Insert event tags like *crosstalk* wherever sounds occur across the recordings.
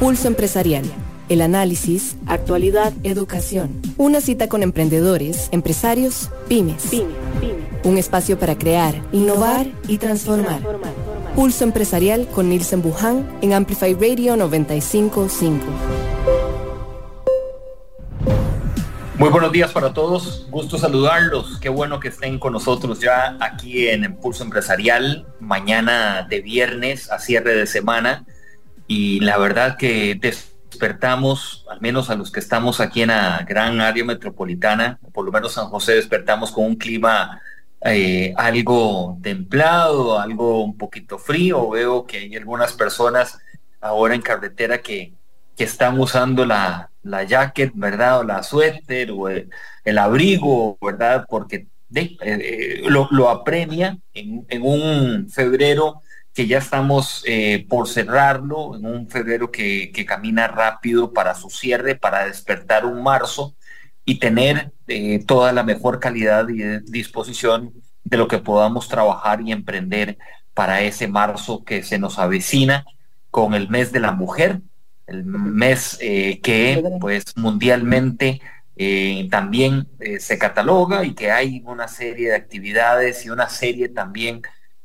Pulso Empresarial. El análisis, actualidad, educación. Una cita con emprendedores, empresarios, pymes. Un espacio para crear, innovar y transformar. Pulso Empresarial con Nielsen Buján en Amplify Radio 955. Muy buenos días para todos, gusto saludarlos, qué bueno que estén con nosotros ya aquí en Pulso Empresarial, mañana de viernes a cierre de semana y la verdad que despertamos, al menos a los que estamos aquí en la gran área metropolitana, por lo menos San José, despertamos con un clima eh, algo templado, algo un poquito frío, veo que hay algunas personas ahora en carretera que que están usando la, la jacket, ¿verdad? O la suéter o el, abrigo, ¿verdad? Porque de, eh, lo, apremia en, un febrero que ya estamos eh, por cerrarlo, en un febrero que, camina rápido para su cierre, para despertar un marzo y tener eh, toda la mejor calidad y disposición de lo que podamos trabajar y emprender para ese marzo que se nos avecina con el mes de la mujer, el mes eh, que pues mundialmente también se cataloga y que hay una serie de actividades y una serie también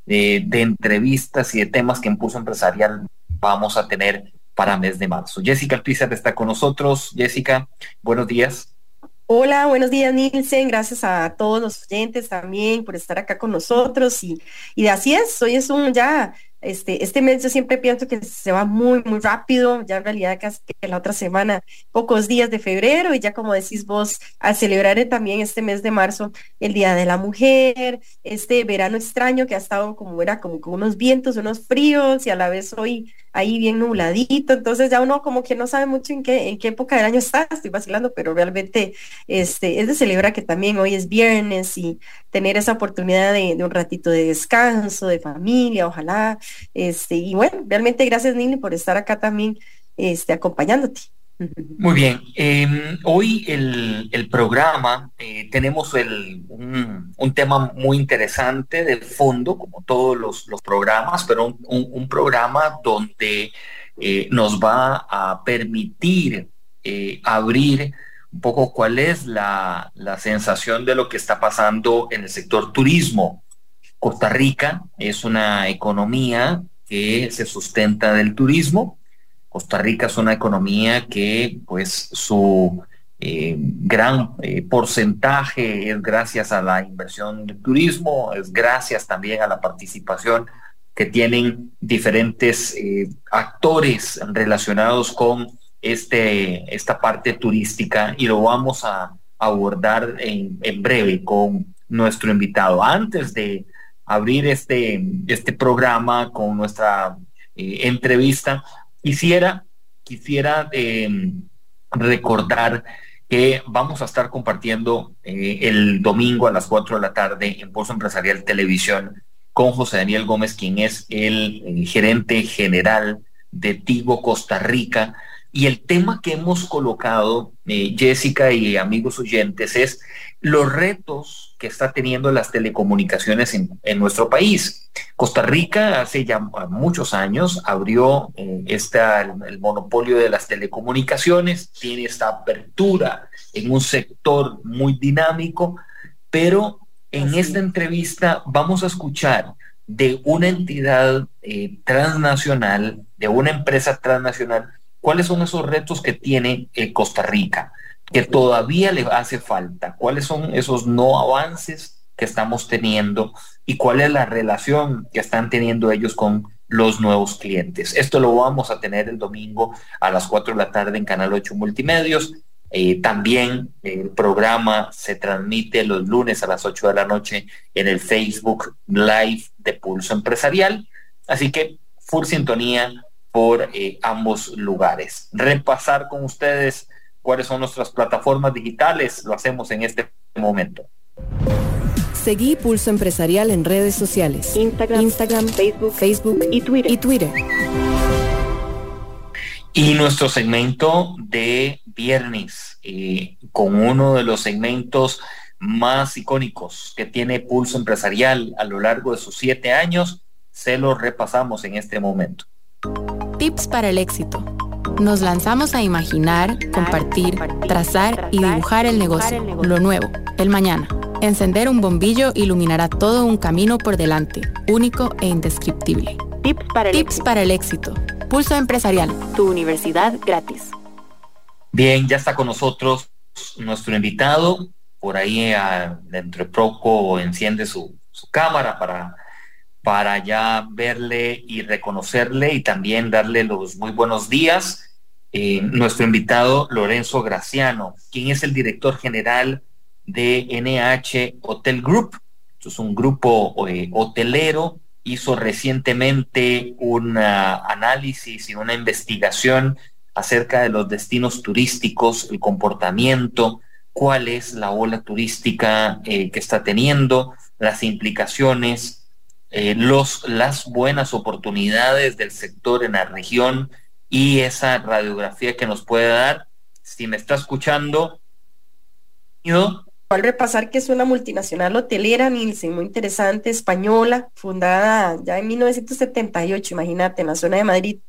de entrevistas y de temas que en Empresarial vamos a tener para mes de marzo. Jessica Alpizar está con nosotros. Jessica, buenos días. Hola, buenos días Nielsen, gracias a todos los oyentes también por estar acá con nosotros y, y así es, hoy es un ya este, este mes yo siempre pienso que se va muy, muy rápido, ya en realidad casi que la otra semana, pocos días de febrero y ya como decís vos, a celebrar también este mes de marzo, el Día de la Mujer, este verano extraño que ha estado como era como con unos vientos, unos fríos y a la vez hoy ahí bien nubladito, entonces ya uno como que no sabe mucho en qué, en qué época del año está, estoy vacilando, pero realmente este, es de celebrar que también hoy es viernes y tener esa oportunidad de, de un ratito de descanso, de familia, ojalá, este, y bueno, realmente gracias Nini por estar acá también este, acompañándote. Muy bien, em, hoy el, el programa eh, tenemos el, un, tema muy interesante de fondo, como todos los, los programas, pero un, un, programa donde eh, nos va a permitir eh, abrir un poco cuál es la, la sensación de lo que está pasando en el sector turismo. Costa Rica es una economía que se sustenta del turismo, Costa Rica es una economía que pues su eh, gran eh, porcentaje es gracias a la inversión de turismo, es gracias también a la participación que tienen diferentes eh, actores relacionados con este, esta parte turística y lo vamos a abordar en, en breve con nuestro invitado. Antes de abrir este, este programa con nuestra entrevista, Quisiera, quisiera em, recordar que vamos a estar compartiendo eh, el domingo a las 4 de la tarde en Pulso Empresarial Televisión con José Daniel Gómez, quien es el, el gerente general de Tigo Costa Rica. Y el tema que hemos colocado, eh, Jessica y amigos oyentes, es los retos que está teniendo las telecomunicaciones en, nuestro país. Costa Rica hace ya muchos años abrió eh, el, monopolio de las telecomunicaciones, tiene esta apertura en un sector muy dinámico, pero en esta entrevista vamos a escuchar de una entidad eh, transnacional, de una empresa transnacional, cuáles son esos retos que tiene eh, Costa Rica que todavía le hace falta, cuáles son esos no avances que estamos teniendo y cuál es la relación que están teniendo ellos con los nuevos clientes. Esto lo vamos a tener el domingo a las 4 de la tarde en Canal 8 Multimedios. Eh, también el programa se transmite los lunes a las 8 de la noche en el Facebook Live de Pulso Empresarial. Así que full sintonía por eh, ambos lugares. Repasar con ustedes cuáles son nuestras plataformas digitales, lo hacemos en este momento. Seguí Pulso Empresarial en redes sociales. Instagram, Instagram Facebook, Facebook y Twitter. Y Twitter. Y nuestro segmento de viernes, eh, con uno de los segmentos más icónicos que tiene Pulso Empresarial a lo largo de sus siete años, se lo repasamos en este momento. Tips para el éxito Nos lanzamos a imaginar, compartir, trazar y dibujar el negocio, lo nuevo, el mañana. Encender un bombillo iluminará todo un camino por delante, único e indescriptible. Tips para el, Tips para el éxito. Pulso Empresarial. Tu universidad gratis. Bien, ya está con nosotros nuestro invitado. Por ahí dentro de poco enciende su, su cámara para para ya verle y reconocerle y también darle los muy buenos días. Eh, nuestro invitado Lorenzo Graciano, quien es el director general de NH Hotel Group. Es un grupo eh, hotelero, hizo recientemente un análisis y una investigación acerca de los destinos turísticos, el comportamiento, cuál es la ola turística eh, que está teniendo, las implicaciones eh, los, las buenas oportunidades del sector en la región y esa radiografía que nos puede dar. Si me está escuchando, al repasar que es una multinacional hotelera, Nielsen, muy interesante, española, fundada ya en 1978, imagínate, en la zona de Madrid.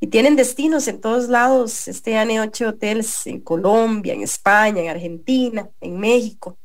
Y tienen destinos en todos lados, este año ocho hoteles en Colombia, en España, en Argentina, en México.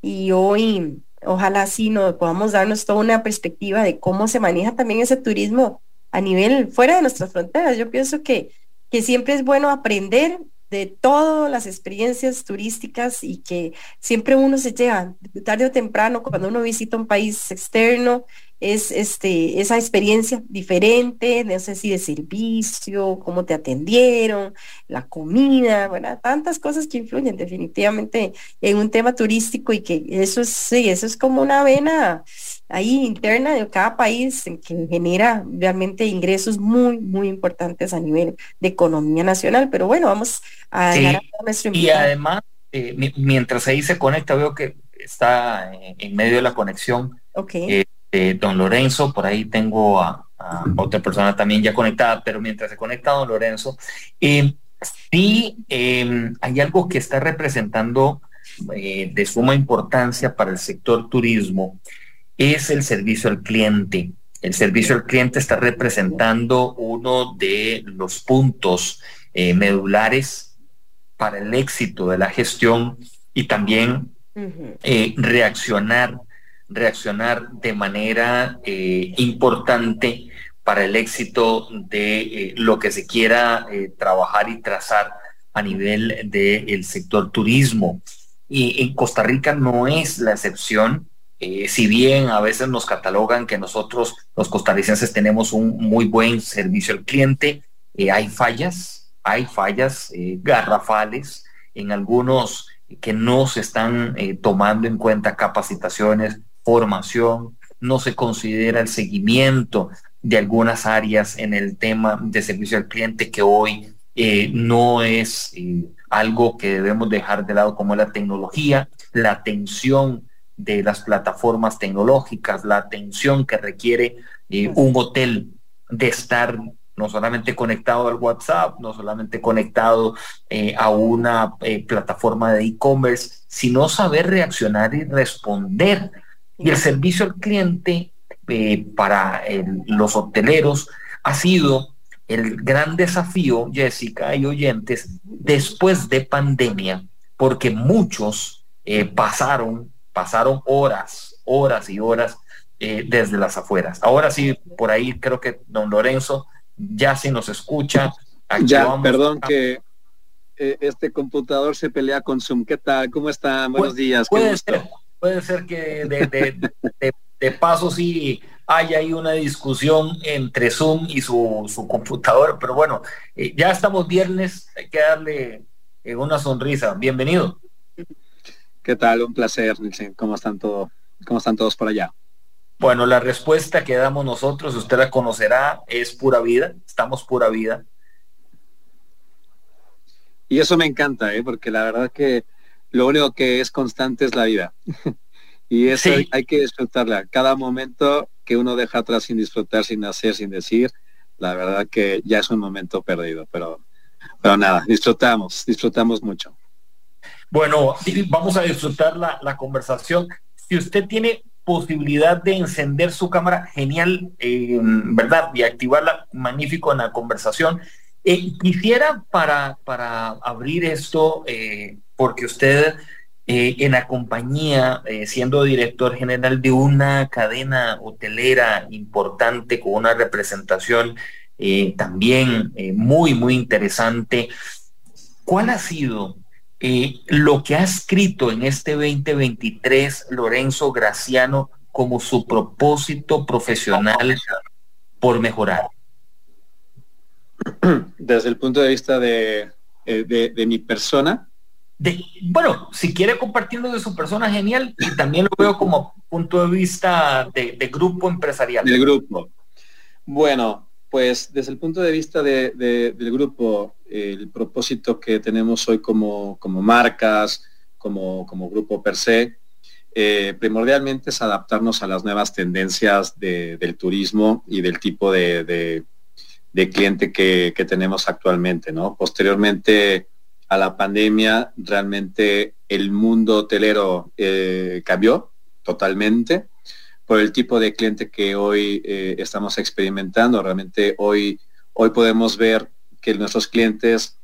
Y hoy ojalá sí nos podamos darnos toda una perspectiva de cómo se maneja también ese turismo a nivel fuera de nuestras fronteras. Yo pienso que, que siempre es bueno aprender de todas las experiencias turísticas y que siempre uno se lleva tarde o temprano cuando uno visita un país externo es este, esa experiencia diferente, no sé si de servicio, cómo te atendieron, la comida, bueno, tantas cosas que influyen definitivamente en un tema turístico y que eso es, sí, eso es como una vena ahí interna de cada país que genera realmente ingresos muy, muy importantes a nivel de economía nacional. Pero bueno, vamos a, sí, a nuestro Y además, eh, mientras ahí se conecta, veo que está en medio de la conexión. Okay. Eh, don Lorenzo, por ahí tengo a, otra persona también ya conectada, pero mientras se conecta don Lorenzo, eh, sí em, hay algo que está representando eh, de suma importancia para el sector turismo, es el servicio al cliente. El servicio al cliente está representando uno de los puntos eh, medulares para el éxito de la gestión y también reaccionar reaccionar de manera eh, importante para el éxito de eh, lo que se quiera eh, trabajar y trazar a nivel del sector turismo. Y en Costa Rica no es la excepción, si bien a veces nos catalogan que nosotros los costarricenses tenemos un muy buen servicio al cliente, hay fallas, hay fallas garrafales en algunos que no se están tomando en cuenta capacitaciones, formación, no se considera el seguimiento de algunas áreas en el tema de servicio al cliente que hoy eh, no es eh, algo que debemos dejar de lado como la tecnología, la atención de las plataformas tecnológicas, la atención que requiere eh, un hotel de estar no solamente conectado al WhatsApp, no solamente conectado a una plataforma de e-commerce, sino saber reaccionar y responder y el servicio al cliente eh, para los hoteleros ha sido el gran desafío, Jessica y oyentes, después de pandemia, porque muchos eh, pasaron, pasaron horas, horas y horas eh, desde las afueras. Ahora sí, por ahí creo que don Lorenzo ya se nos escucha. ya, perdón que este computador se pelea con Zoom. ¿Qué tal? ¿Cómo están? Buenos días. Puede puede ser que de, paso sí hay ahí una discusión entre Zoom y su, su computador, pero bueno, eh, ya estamos viernes, hay que darle eh, una sonrisa. Bienvenido. ¿Qué tal? Un placer, ¿Cómo están, todo, ¿Cómo están todos por allá? Bueno, la respuesta que damos nosotros, usted la conocerá, es pura vida, estamos pura vida. Y eso me encanta, ¿eh? porque la verdad que lo único que es constante es la vida. *laughs* y eso hay, que disfrutarla. Cada momento que uno deja atrás sin disfrutar, sin hacer, sin decir, la verdad que ya es un momento perdido, pero, pero nada, disfrutamos, disfrutamos mucho. Bueno, vamos a disfrutar la, conversación. Si usted tiene posibilidad de encender su cámara, genial, eh, ¿verdad? Y activarla, magnífico en la conversación. Eh, quisiera para, para abrir esto, eh, porque usted eh, en la compañía, siendo director general de una cadena hotelera importante con una representación también muy, muy interesante, ¿cuál ha sido lo que ha escrito en este 2023 Lorenzo Graciano como su propósito profesional por mejorar? Desde el punto de vista de, eh, mi persona. Bueno, si quiere compartirlo de su persona, genial, y también lo veo como punto de vista de, grupo empresarial. Del grupo. Bueno, pues desde el punto de vista del grupo, el propósito que tenemos hoy como, como marcas, como, como grupo per se, eh, primordialmente es adaptarnos a las nuevas tendencias del turismo y del tipo de, cliente que, tenemos actualmente. ¿no? Posteriormente a la pandemia, realmente el mundo hotelero eh, cambió totalmente por el tipo de cliente que hoy eh, estamos experimentando. Realmente hoy, hoy podemos ver que nuestros clientes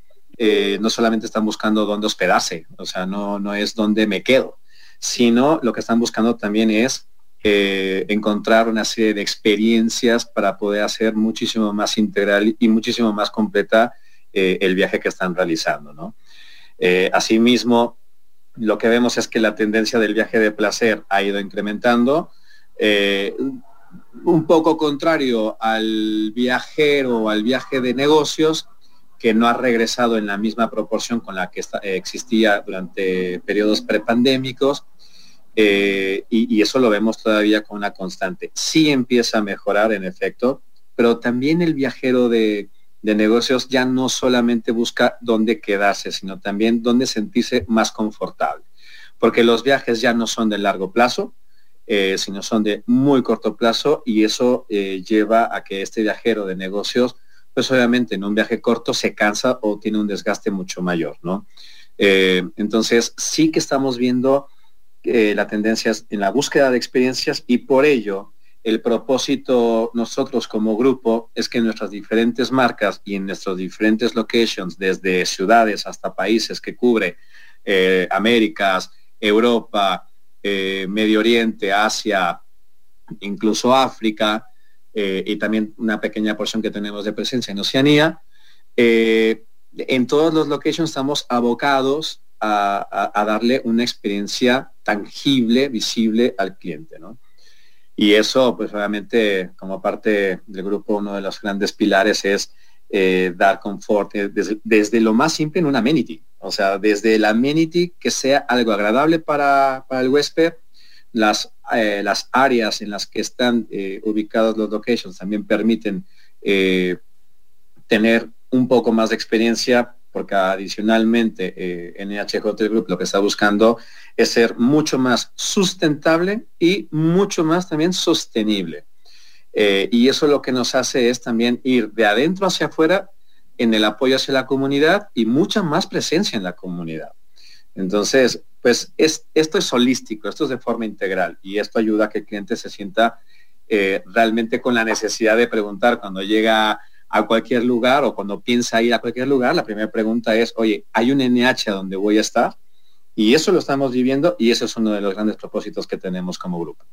no solamente están buscando dónde hospedarse, o sea, no, no es dónde me quedo, sino lo que están buscando también es eh, encontrar una serie de experiencias para poder hacer muchísimo más integral y muchísimo más completa eh, el viaje que están realizando. ¿no? Eh, asimismo, lo que vemos es que la tendencia del viaje de placer ha ido incrementando, un poco contrario al viajero o al viaje de negocios, que no ha regresado en la misma proporción con la que existía durante periodos prepandémicos. Eh, y, eso lo vemos todavía con una constante. Sí empieza a mejorar en efecto, pero también el viajero de, negocios ya no solamente busca dónde quedarse, sino también dónde sentirse más confortable. Porque los viajes ya no son de largo plazo, eh, sino son de muy corto plazo y eso eh, lleva a que este viajero de negocios pues obviamente en un viaje corto se cansa o tiene un desgaste mucho mayor, ¿no? Eh, entonces sí que estamos viendo la tendencia en la búsqueda de experiencias y por ello el propósito nosotros como grupo es que nuestras diferentes marcas y en nuestros diferentes locations, desde ciudades hasta países que cubre eh, Américas, Europa, Medio Oriente, Asia, incluso África, eh, y también una pequeña porción que tenemos de presencia en Oceanía. Eh, en todos los locations estamos abocados a, darle una experiencia tangible, visible al cliente. Y eso, pues obviamente, como parte del grupo, uno de los grandes pilares es eh, dar confort desde, lo más simple en un amenity. O sea, desde el amenity que sea algo agradable para, el huésped, las, eh, las áreas en las que están eh, ubicados los locations también permiten eh, tener un poco más de experiencia porque adicionalmente NH Hotel Group lo que está buscando es ser mucho más sustentable y mucho más también sostenible. y eso lo que nos hace es también ir de adentro hacia afuera en el apoyo hacia la comunidad y mucha más presencia en la comunidad. Entonces, pues es, esto es holístico, esto es de forma integral y esto ayuda a que el cliente se sienta eh, realmente con la necesidad de preguntar cuando llega a cualquier lugar o cuando piensa ir a cualquier lugar, la primera pregunta es, oye, ¿hay un NH donde voy a estar? Y eso lo estamos viviendo y eso es uno de los grandes propósitos que tenemos como grupo.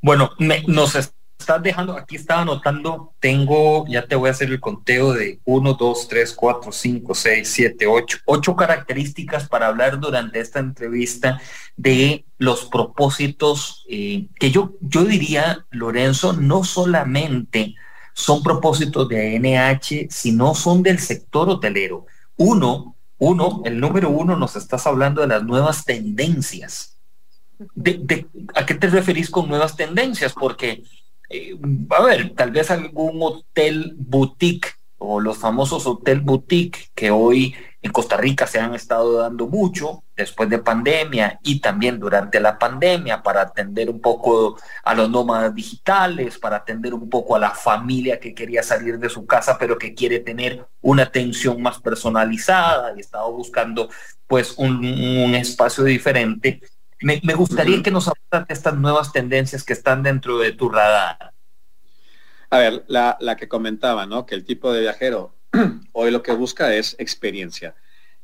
Bueno, nos, estás dejando, aquí estaba anotando, tengo, ya te voy a hacer el conteo de 1, 2, 3, 4, 5, 6, 7, 8, 8 características para hablar durante esta entrevista de los propósitos eh, que yo, yo diría, Lorenzo, no solamente son propósitos de ANH, sino son del sector hotelero. Uno, uno, el número uno nos estás hablando de las nuevas tendencias. De, ¿A qué te referís con nuevas tendencias? Porque eh, a ver, tal vez algún hotel boutique o los famosos hotel boutique que hoy en Costa Rica se han estado dando mucho después de pandemia y también durante la pandemia para atender un poco a los nómadas digitales, para atender un poco a la familia que quería salir de su casa pero que quiere tener una atención más personalizada y estaba buscando pues un, un espacio diferente me, gustaría que nos hablas de estas nuevas tendencias que están dentro de tu radar. A ver, la, que comentaba, ¿no? Que el tipo de viajero *clears throat* hoy lo que busca es experiencia.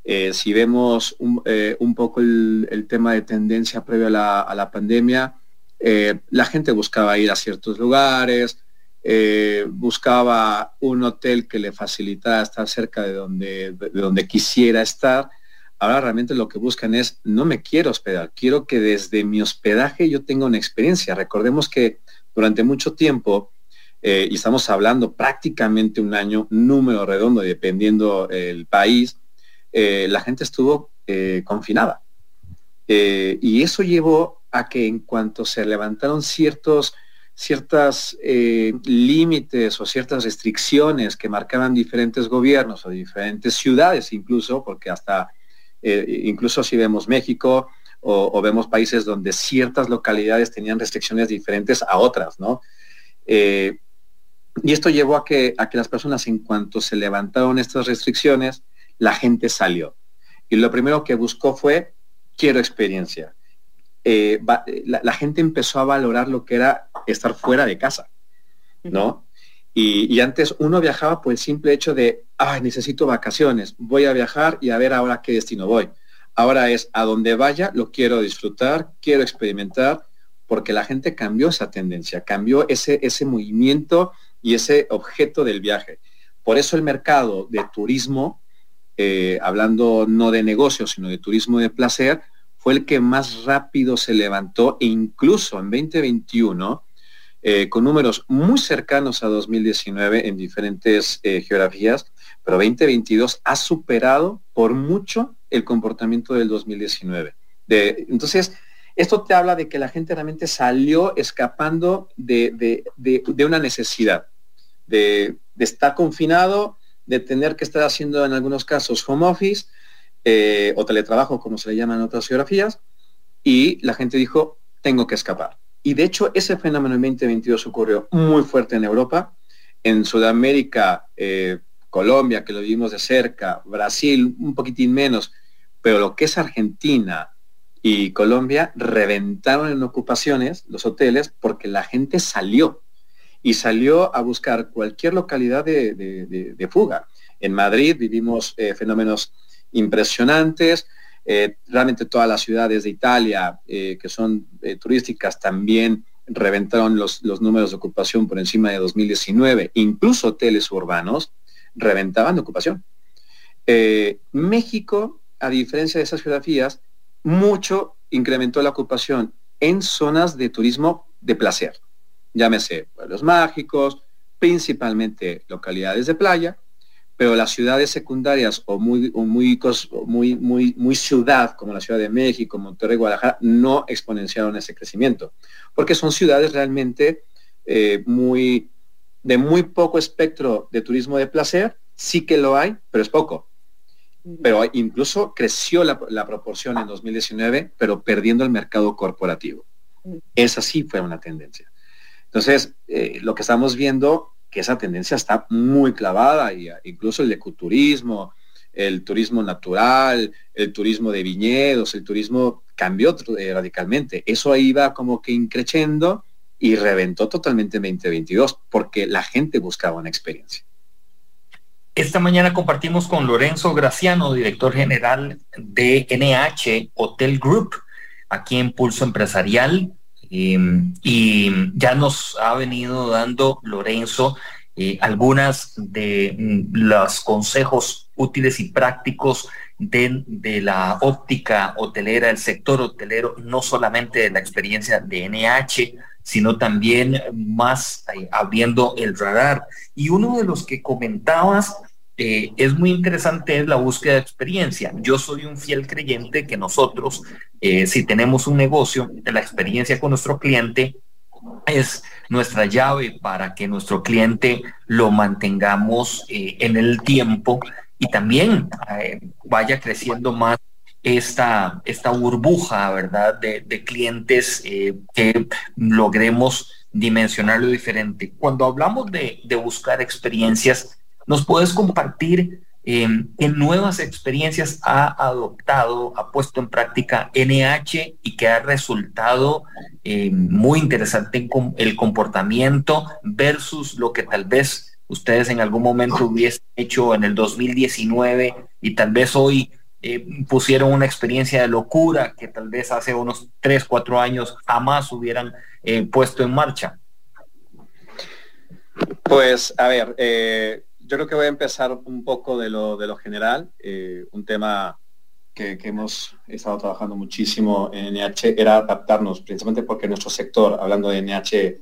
Eh, si vemos un, eh, poco el, tema de tendencia previo a la, pandemia, eh, la gente buscaba ir a ciertos lugares, buscaba un hotel que le facilitara estar cerca de donde, de donde quisiera estar. Ahora realmente lo que buscan es, no me quiero hospedar, quiero que desde mi hospedaje yo tenga una experiencia. Recordemos que durante mucho tiempo eh, y estamos hablando prácticamente un año, número redondo, dependiendo el país, eh, la gente estuvo eh, confinada. y eso llevó a que en cuanto se levantaron ciertos ciertas límites o ciertas restricciones que marcaban diferentes gobiernos o diferentes ciudades incluso, porque hasta incluso si vemos México o, vemos países donde ciertas localidades tenían restricciones diferentes a otras, ¿no? Y esto llevó a que, a que las personas, en cuanto se levantaron estas restricciones, la gente salió. Y lo primero que buscó fue, quiero experiencia. Eh, la, gente empezó a valorar lo que era estar fuera de casa, ¿no? Y, antes uno viajaba por el simple hecho de, ay, necesito vacaciones, voy a viajar y a ver ahora qué destino voy. Ahora es, a donde vaya, lo quiero disfrutar, quiero experimentar, porque la gente cambió esa tendencia, cambió ese, ese movimiento y ese objeto del viaje. Por eso el mercado de turismo, eh, hablando no de negocio, sino de turismo de placer, fue el que más rápido se levantó e incluso en 2021, eh, con números muy cercanos a 2019 en diferentes eh, geografías, pero 2022 ha superado por mucho el comportamiento del 2019. De, entonces, esto te habla de que la gente realmente salió escapando de una necesidad de, estar confinado, de tener que estar haciendo en algunos casos home office eh, o teletrabajo, como se le llama en otras geografías, y la gente dijo, tengo que escapar. Y de hecho ese fenómeno en 2022 ocurrió muy fuerte en Europa, en Sudamérica, eh, Colombia, que lo vimos de cerca, Brasil, un poquitín menos, pero lo que es Argentina y Colombia reventaron en ocupaciones los hoteles porque la gente salió y salió a buscar cualquier localidad de, fuga. En Madrid vivimos eh, fenómenos impresionantes. Eh, realmente todas las ciudades de Italia eh, que son turísticas también reventaron los, los, números de ocupación por encima de 2019. Incluso hoteles urbanos reventaban de ocupación. México, a diferencia de esas geografías, mucho incrementó la ocupación en zonas de turismo de placer llámese pueblos mágicos, principalmente localidades de playa, pero las ciudades secundarias o muy, muy, muy, muy, muy ciudad, como la Ciudad de México, Monterrey, Guadalajara, no exponenciaron ese crecimiento, porque son ciudades realmente eh, muy, de muy poco espectro de turismo de placer, sí que lo hay, pero es poco. Pero incluso creció la, la proporción en 2019, pero perdiendo el mercado corporativo. Esa sí fue una tendencia. Entonces, eh, lo que estamos viendo, que esa tendencia está muy clavada, y ah, incluso el ecoturismo, el turismo natural, el turismo de viñedos, el turismo cambió eh, radicalmente. Eso iba como que increciendo y reventó totalmente en 2022 porque la gente buscaba una experiencia. Esta mañana compartimos con Lorenzo Graciano, director general de NH Hotel Group, aquí en Pulso Empresarial. Em, y ya nos ha venido dando Lorenzo eh, algunas de mm, los consejos útiles y prácticos de, la óptica hotelera, el sector hotelero, no solamente de la experiencia de NH, sino también más eh, abriendo el radar. Y uno de los que comentabas eh, es muy interesante es la búsqueda de experiencia. Yo soy un fiel creyente que nosotros, eh, si tenemos un negocio, la experiencia con nuestro cliente es nuestra llave para que nuestro cliente lo mantengamos eh, en el tiempo y también vaya creciendo más esta, esta burbuja, ¿verdad?, de, clientes que logremos dimensionarlo diferente. Cuando hablamos de buscar experiencias, ¿Nos puedes compartir Em, ¿Qué nuevas experiencias ha adoptado, ha puesto en práctica NH y que ha resultado em, muy interesante en el comportamiento versus lo que tal vez ustedes en algún momento hubiesen hecho en el 2019 y tal vez hoy eh, pusieron una experiencia de locura que tal vez hace unos 3, 4 años jamás hubieran eh, puesto en marcha? Pues a ver, eh, creo que voy a empezar un poco de lo, de lo general. Eh, un tema que, hemos estado trabajando muchísimo en NH era adaptarnos, precisamente porque nuestro sector, hablando de NH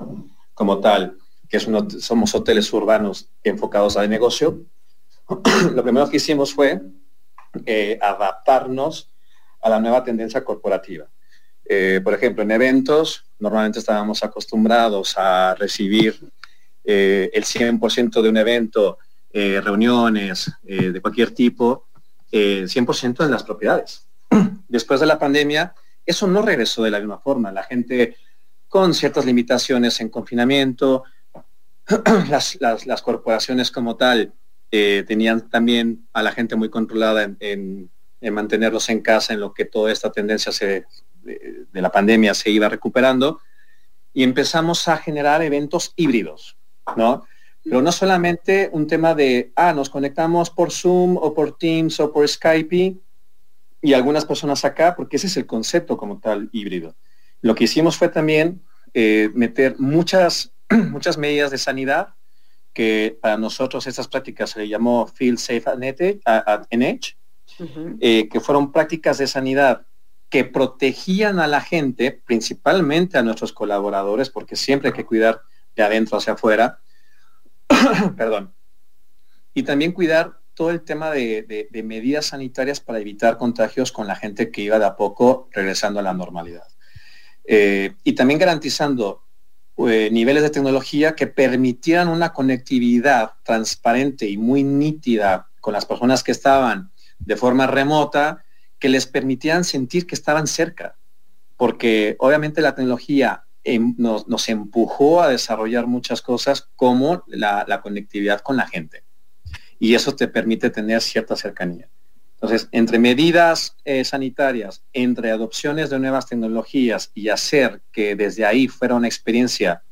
como tal, que es uno, somos hoteles urbanos enfocados al negocio, *clears throat* lo primero que hicimos fue eh, adaptarnos a la nueva tendencia corporativa. Eh, por ejemplo, en eventos, normalmente estábamos acostumbrados a recibir el 100% de un evento eh, reuniones eh, de cualquier tipo, 100% eh, en las propiedades. *clears throat* Después de la pandemia, eso no regresó de la misma forma. La gente con ciertas limitaciones en confinamiento, *clears throat* las, corporaciones como tal tenían también a la gente muy controlada en, mantenerlos en casa en lo que toda esta tendencia de, de, la pandemia se iba recuperando y empezamos a generar eventos híbridos, ¿no? Pero no solamente un tema de, ah, nos conectamos por Zoom o por Teams o por Skype y algunas personas acá, porque ese es el concepto como tal híbrido. Lo que hicimos fue también eh, meter muchas, *clears throat* muchas medidas de sanidad, que para nosotros estas prácticas se le llamó Feel Safe at NH, eh, que fueron prácticas de sanidad que protegían a la gente, principalmente a nuestros colaboradores, porque siempre hay que cuidar de adentro hacia afuera, *coughs* Perdón. Y también cuidar todo el tema de, medidas sanitarias para evitar contagios con la gente que iba de a poco regresando a la normalidad. Eh, y también garantizando eh, niveles de tecnología que permitieran una conectividad transparente y muy nítida con las personas que estaban de forma remota, que les permitieran sentir que estaban cerca. Porque obviamente la tecnología Em, nos, empujó a desarrollar muchas cosas como la, conectividad con la gente. Y eso te permite tener cierta cercanía. Entonces, entre medidas eh, sanitarias, entre adopciones de nuevas tecnologías y hacer que desde ahí fuera una experiencia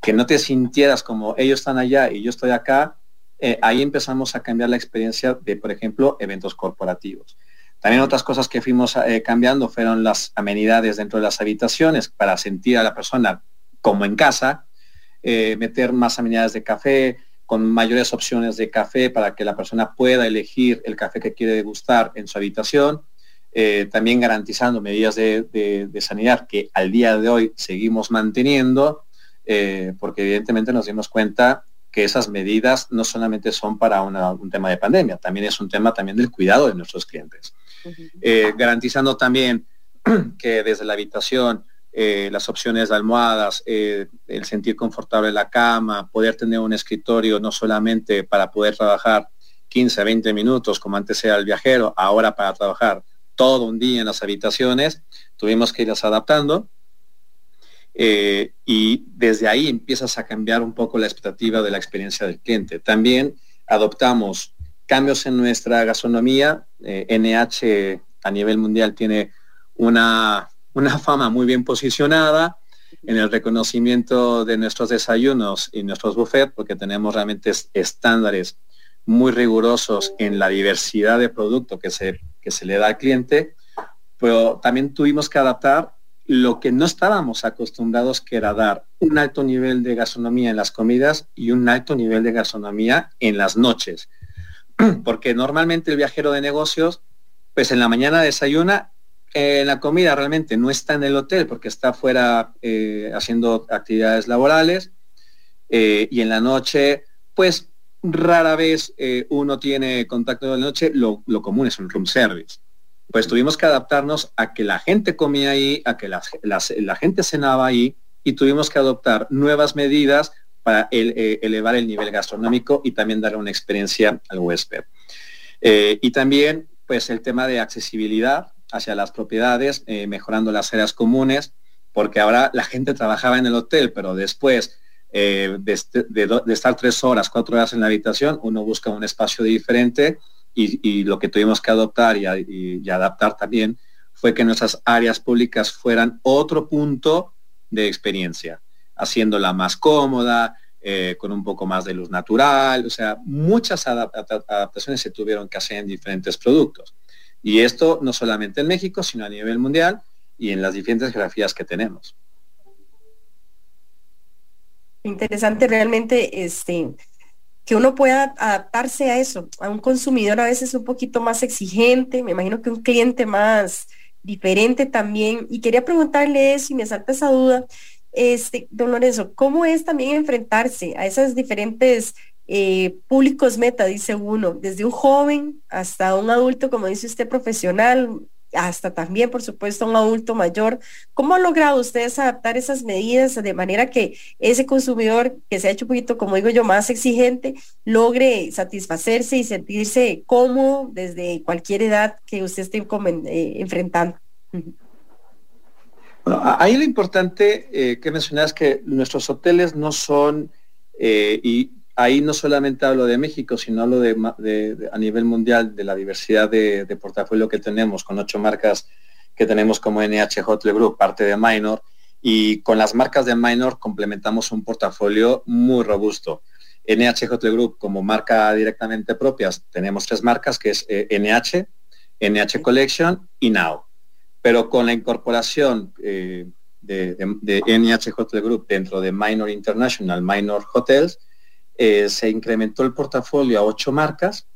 que no te sintieras como ellos están allá y yo estoy acá, eh, ahí empezamos a cambiar la experiencia de, por ejemplo, eventos corporativos. También otras cosas que fuimos eh, cambiando fueron las amenidades dentro de las habitaciones para sentir a la persona como en casa, eh, meter más amenidades de café, con mayores opciones de café para que la persona pueda elegir el café que quiere degustar en su habitación, eh, también garantizando medidas de, sanidad que al día de hoy seguimos manteniendo, porque evidentemente nos dimos cuenta que esas medidas no solamente son para un tema de pandemia, también es un tema también del cuidado de nuestros clientes. Eh, garantizando también *clears throat* que desde la habitación eh, las opciones de almohadas, eh, el sentir confortable la cama, poder tener un escritorio no solamente para poder trabajar 15 a 20 minutos como antes era el viajero, ahora para trabajar todo un día en las habitaciones, tuvimos que irlas adaptando. y desde ahí empiezas a cambiar un poco la expectativa de la experiencia del cliente. También adoptamos cambios en nuestra gastronomía. NH eh, a nivel mundial tiene una, una *laughs* fama muy bien posicionada en el reconocimiento de nuestros desayunos y nuestros buffets, porque tenemos realmente estándares muy rigurosos en la diversidad de producto que se, que se le da al cliente, pero también tuvimos que adaptar lo que no estábamos acostumbrados, que era dar un alto nivel de gastronomía en las comidas y un alto nivel de gastronomía en las noches. *clears throat* porque normalmente el viajero de negocios, pues en la mañana desayuna, en la comida realmente no está en el hotel porque está fuera eh, haciendo actividades laborales eh, y en la noche, pues rara vez eh, uno tiene contacto de la noche, lo, común es un room service. Pues tuvimos que adaptarnos a que la gente comía ahí, a que la gente cenaba ahí y tuvimos que adoptar nuevas medidas para eh, elevar el nivel gastronómico y también dar una experiencia al huésped. Eh, y también, pues, el tema de accesibilidad hacia las propiedades, eh, mejorando las áreas comunes, porque ahora la gente trabajaba en el hotel, pero después de, estar tres horas, cuatro horas en la habitación, uno busca un espacio diferente y, lo que tuvimos que adoptar y, adaptar también fue que nuestras áreas públicas fueran otro punto de experiencia, haciéndola más cómoda, eh, con un poco más de luz natural, o sea, muchas adaptaciones se tuvieron que hacer en diferentes productos. Y esto no solamente en México, sino a nivel mundial y en las diferentes geografías que tenemos. Interesante realmente este, que uno pueda adaptarse a eso, a un consumidor a veces un poquito más exigente, me imagino que un cliente más diferente también. Y quería preguntarle eso y me salta esa duda, este, don Lorenzo, ¿cómo es también enfrentarse a esos diferentes eh, públicos meta, dice uno, desde un joven hasta un adulto, como dice usted, profesional, hasta también, por supuesto, un adulto mayor. ¿Cómo han logrado ustedes adaptar esas medidas de manera que ese consumidor que se ha hecho un poquito, como digo yo, más exigente, logre satisfacerse y sentirse cómodo desde cualquier edad que usted esté eh, enfrentando? Ahí lo importante eh, que mencionas es que nuestros hoteles no son, eh, y ahí no solamente hablo de México, sino hablo de, a nivel mundial de la diversidad de, portafolio que tenemos, con ocho marcas que tenemos como NH Hotel Group, parte de Minor, y con las marcas de Minor complementamos un portafolio muy robusto. NH Hotel Group como marca directamente propia, tenemos tres marcas que es NH, eh, NH Collection y Now. Pero con la incorporación eh, de, de, NH Hotel Group dentro de Minor International, Minor Hotels, eh, se incrementó el portafolio a ocho marcas,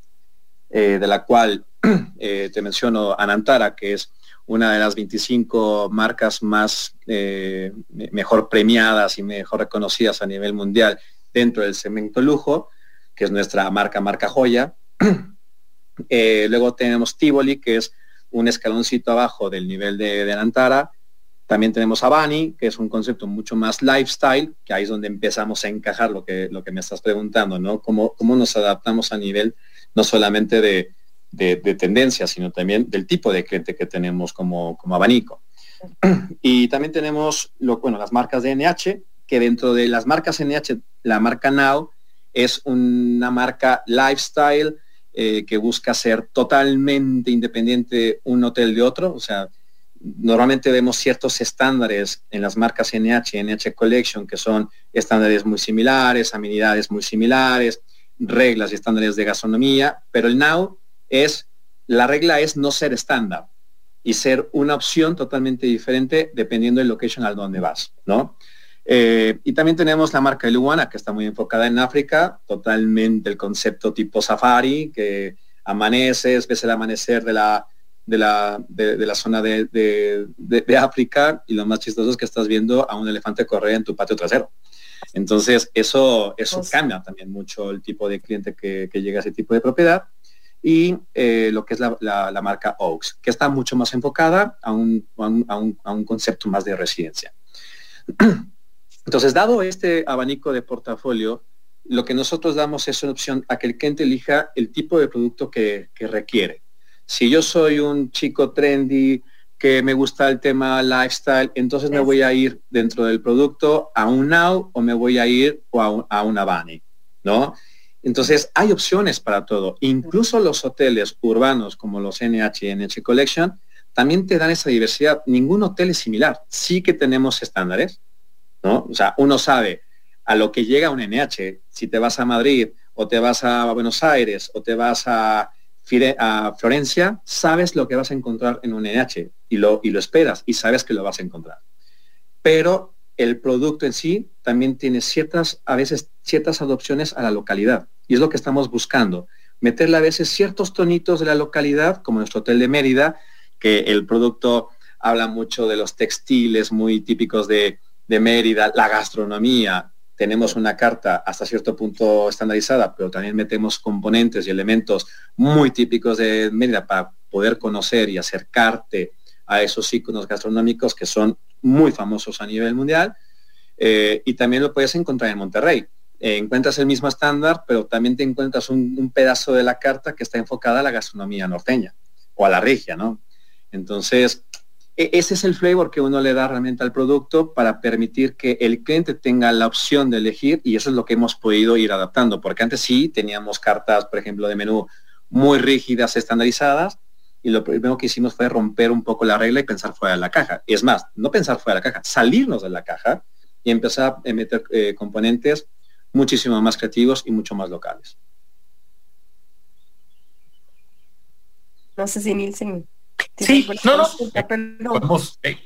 eh, de la cual *clears throat* te menciono Anantara, que es una de las 25 marcas más mejor premiadas y mejor reconocidas a nivel mundial dentro del cemento lujo, que es nuestra marca, marca joya. *clears throat* luego tenemos Tivoli, que es un escaloncito abajo del nivel de, de Anantara, también tenemos a Bani, que es un concepto mucho más lifestyle, que ahí es donde empezamos a encajar lo que, lo que me estás preguntando, ¿no? Cómo, cómo nos adaptamos a nivel no solamente de, de, tendencia, sino también del tipo de cliente que tenemos como, como abanico. Y también tenemos lo, bueno, las marcas de NH, que dentro de las marcas NH, la marca Now es una marca lifestyle eh, que busca ser totalmente independiente un hotel de otro, o sea, normalmente vemos ciertos estándares en las marcas NH, NH Collection, que son estándares muy similares, amenidades muy similares, reglas y estándares de gastronomía, pero el Now es, la regla es no ser estándar y ser una opción totalmente diferente dependiendo del location al donde vas, ¿no? Eh, y también tenemos la marca Luana, que está muy enfocada en África, totalmente el concepto tipo safari, que amaneces, ves el amanecer de la, de la, de, la zona de, de, África y lo más chistoso es que estás viendo a un elefante correr en tu patio trasero. Entonces, eso, eso pues cambia también mucho el tipo de cliente que, llega a ese tipo de propiedad y eh, lo que es la, la, marca Oaks, que está mucho más enfocada a un, a un, a un concepto más de residencia. *clears throat* Entonces, dado este abanico de portafolio, lo que nosotros damos es una opción a que el cliente elija el tipo de producto que, que requiere. Si yo soy un chico trendy que me gusta el tema lifestyle, entonces me voy a ir dentro del producto a un Now o me voy a ir a, una Bunny, ¿no? Entonces hay opciones para todo. Incluso los hoteles urbanos como los NH y NH Collection también te dan esa diversidad. Ningún hotel es similar. Sí que tenemos estándares, O sea, uno sabe a lo que llega un NH. Si te vas a Madrid o te vas a Buenos Aires o te vas a Florencia, sabes lo que vas a encontrar en un NH y lo esperas y sabes que lo vas a encontrar. Pero el producto en sí también tiene ciertas, a veces, ciertas adopciones a la localidad. Y es lo que estamos buscando. Meterle a veces ciertos tonitos de la localidad, como nuestro hotel de Mérida, que el producto habla mucho de los textiles muy típicos de, de Mérida, la gastronomía, tenemos una carta hasta cierto punto estandarizada, pero también metemos componentes y elementos muy típicos de Mérida para poder conocer y acercarte a esos iconos gastronómicos que son muy famosos a nivel mundial. Eh, y también lo puedes encontrar en Monterrey. Eh, encuentras el mismo estándar, pero también te encuentras un, un, pedazo de la carta que está enfocada a la gastronomía norteña o a la regia, ¿no? Entonces, ese es el flavor que uno le da realmente al producto para permitir que el cliente tenga la opción de elegir y eso es lo que hemos podido ir adaptando, porque antes sí teníamos cartas, por ejemplo, de menú muy rígidas, estandarizadas, y lo primero que hicimos fue romper un poco la regla y pensar fuera de la caja. Es más, no pensar fuera de la caja, salirnos de la caja y empezar a meter eh, componentes muchísimo más creativos y mucho más locales. No sé si Nielsen. Sí, no, no. Eh,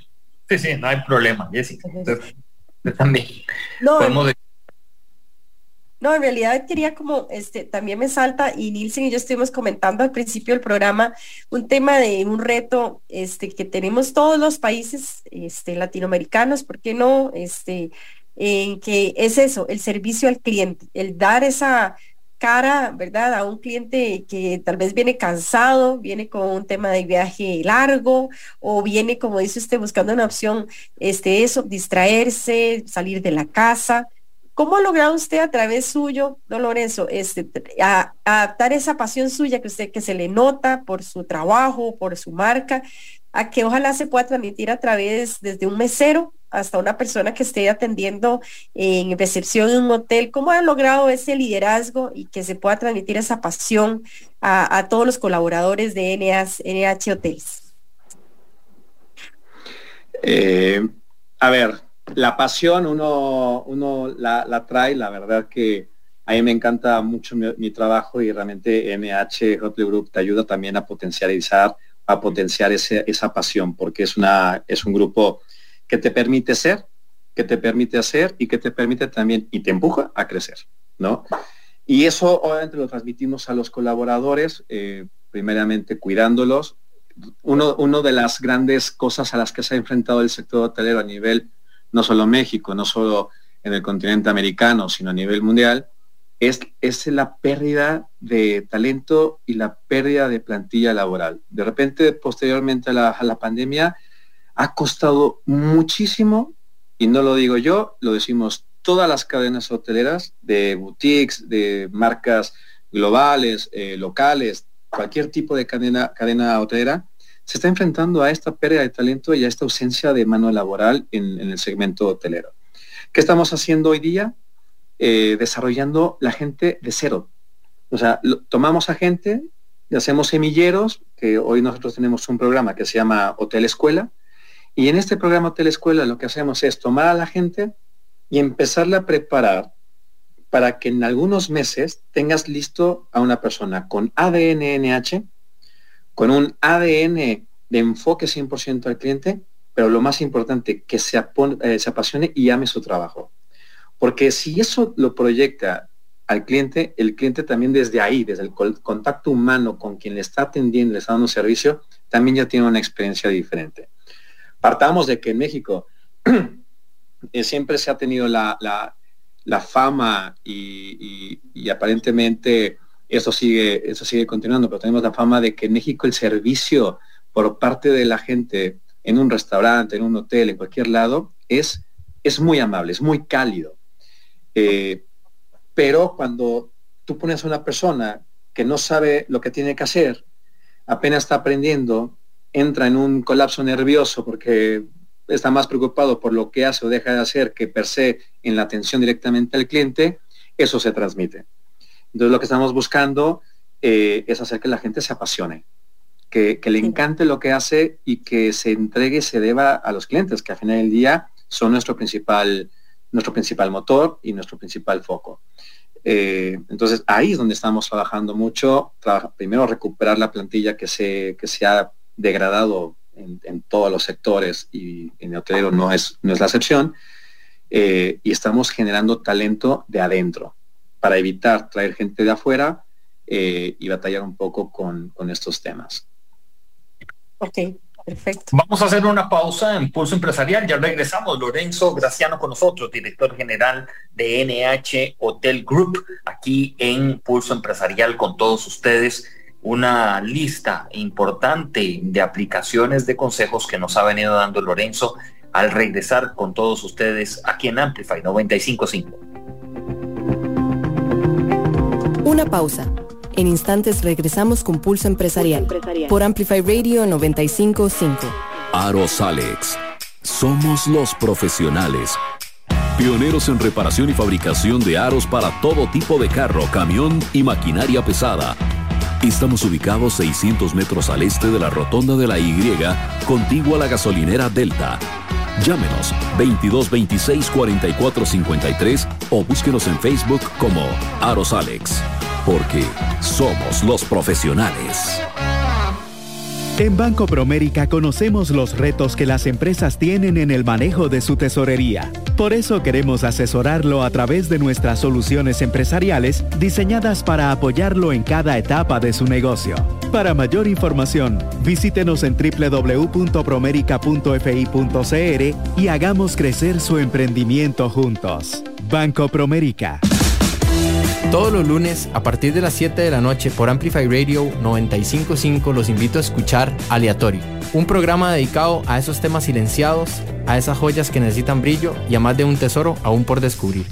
sí, sí, no hay problema, Jessica. también. No, no, en realidad quería como, este, también me salta, y Nielsen y yo estuvimos comentando al principio del programa, un tema de un reto este, que tenemos todos los países este, latinoamericanos, ¿por qué no? Este, en que es eso, el servicio al cliente, el dar esa cara, ¿verdad? A un cliente que tal vez viene cansado, viene con un tema de viaje largo o viene, como dice usted, buscando una opción, este, eso, distraerse, salir de la casa. ¿Cómo ha logrado usted a través suyo, don Lorenzo, este, adaptar esa pasión suya que usted que se le nota por su trabajo, por su marca, a que ojalá se pueda transmitir a través desde un mesero hasta una persona que esté atendiendo en recepción en un hotel? ¿Cómo ha logrado ese liderazgo y que se pueda transmitir esa pasión a, todos los colaboradores de NH, Hotels? Eh, a ver, la pasión uno, uno la, trae, la verdad que a mí me encanta mucho mi, trabajo y realmente MH Hotel Group te ayuda también a potencializar, a potenciar esa pasión, porque es, una, es un grupo que te permite ser, que te permite hacer y que te permite también y te empuja a crecer, ¿no? Y eso obviamente lo transmitimos a los colaboradores, eh, primeramente cuidándolos. Uno, uno de las grandes cosas a las que se ha enfrentado el sector hotelero a nivel no solo México, no solo en el continente americano, sino a nivel mundial, es, es la pérdida de talento y la pérdida de plantilla laboral. De repente, posteriormente a la, pandemia, ha costado muchísimo, y no lo digo yo, lo decimos todas las cadenas hoteleras de boutiques, de marcas globales, eh, locales, cualquier tipo de cadena, cadena hotelera, se está enfrentando a esta pérdida de talento y a esta ausencia de mano laboral en, el segmento hotelero. ¿Qué estamos haciendo hoy día? Eh, desarrollando la gente de cero. O sea, tomamos a gente hacemos semilleros, que hoy nosotros tenemos un programa que se llama Hotel Escuela, y en este programa Hotel Escuela lo que hacemos es tomar a la gente y empezarla a preparar para que en algunos meses tengas listo a una persona con ADN con un ADN de enfoque 100% al cliente, pero lo más importante, que se, eh, se apasione y ame su trabajo. Porque si eso lo proyecta al cliente, el cliente también desde ahí, desde el contacto humano con quien le está atendiendo, le está dando servicio, también ya tiene una experiencia diferente. Partamos de que en México *clears throat* eh, siempre se ha tenido la, fama y, y aparentemente eso sigue, eso sigue continuando, pero tenemos la fama de que en México el servicio por parte de la gente en un restaurante, en un hotel, en cualquier lado, es, es muy amable, es muy cálido. Eh, pero cuando tú pones a una persona que no sabe lo que tiene que hacer, apenas está aprendiendo, entra en un colapso nervioso porque está más preocupado por lo que hace o deja de hacer que per se en la atención directamente al cliente, eso se transmite. Entonces lo que estamos buscando eh, es hacer que la gente se apasione, que, le encante lo que hace y que se entregue, se deba a los clientes, que al final del día son nuestro principal, nuestro principal motor y nuestro principal foco. Eh, entonces ahí es donde estamos trabajando mucho, primero recuperar la plantilla que se, que se ha degradado en, todos los sectores y en el hotelero no es, no es la excepción, eh, y estamos generando talento de adentro para evitar traer gente de afuera eh, y batallar un poco con, estos temas. Ok, perfecto. Vamos a hacer una pausa en Pulso Empresarial. Ya regresamos. Lorenzo Graciano con nosotros, director general de NH Hotel Group, aquí en Pulso Empresarial con todos ustedes. Una lista importante de aplicaciones de consejos que nos ha venido dando Lorenzo al regresar con todos ustedes aquí en Amplify 955. Una pausa. En instantes regresamos con Pulso Empresarial, por Amplify Radio 955. Aros Alex. Somos los profesionales. Pioneros en reparación y fabricación de aros para todo tipo de carro, camión y maquinaria pesada. Estamos ubicados 600 metros al este de la rotonda de la Y, contigua a la gasolinera Delta. Llámenos 2226 4453 o búsquenos en Facebook como Aros Alex, porque somos los profesionales. En Banco Promérica conocemos los retos que las empresas tienen en el manejo de su tesorería. Por eso queremos asesorarlo a través de nuestras soluciones empresariales diseñadas para apoyarlo en cada etapa de su negocio. Para mayor información, visítenos en www.promerica.fi.cr y hagamos crecer su emprendimiento juntos. Banco Promérica. Todos los lunes, a partir de las 7 de la noche, por Amplify Radio 955, los invito a escuchar Aleatorio, un programa dedicado a esos temas silenciados, a esas joyas que necesitan brillo y a más de un tesoro aún por descubrir.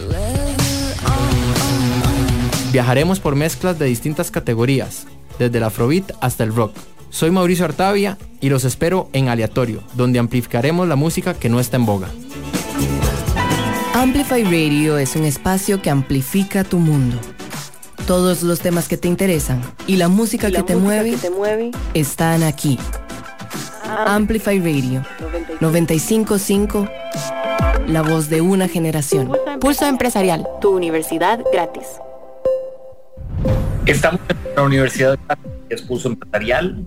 Viajaremos por mezclas de distintas categorías, desde el afrobeat hasta el rock. Soy Mauricio Artavia y los espero en Aleatorio, donde amplificaremos la música que no está en boga. Amplify Radio es un espacio que amplifica tu mundo. Todos los temas que te interesan y la música, que, te mueve, están aquí. Amplify Radio 955, la voz de una generación. Pulso Empresarial, tu universidad gratis. Estamos en la Universidad de Pulso Empresarial.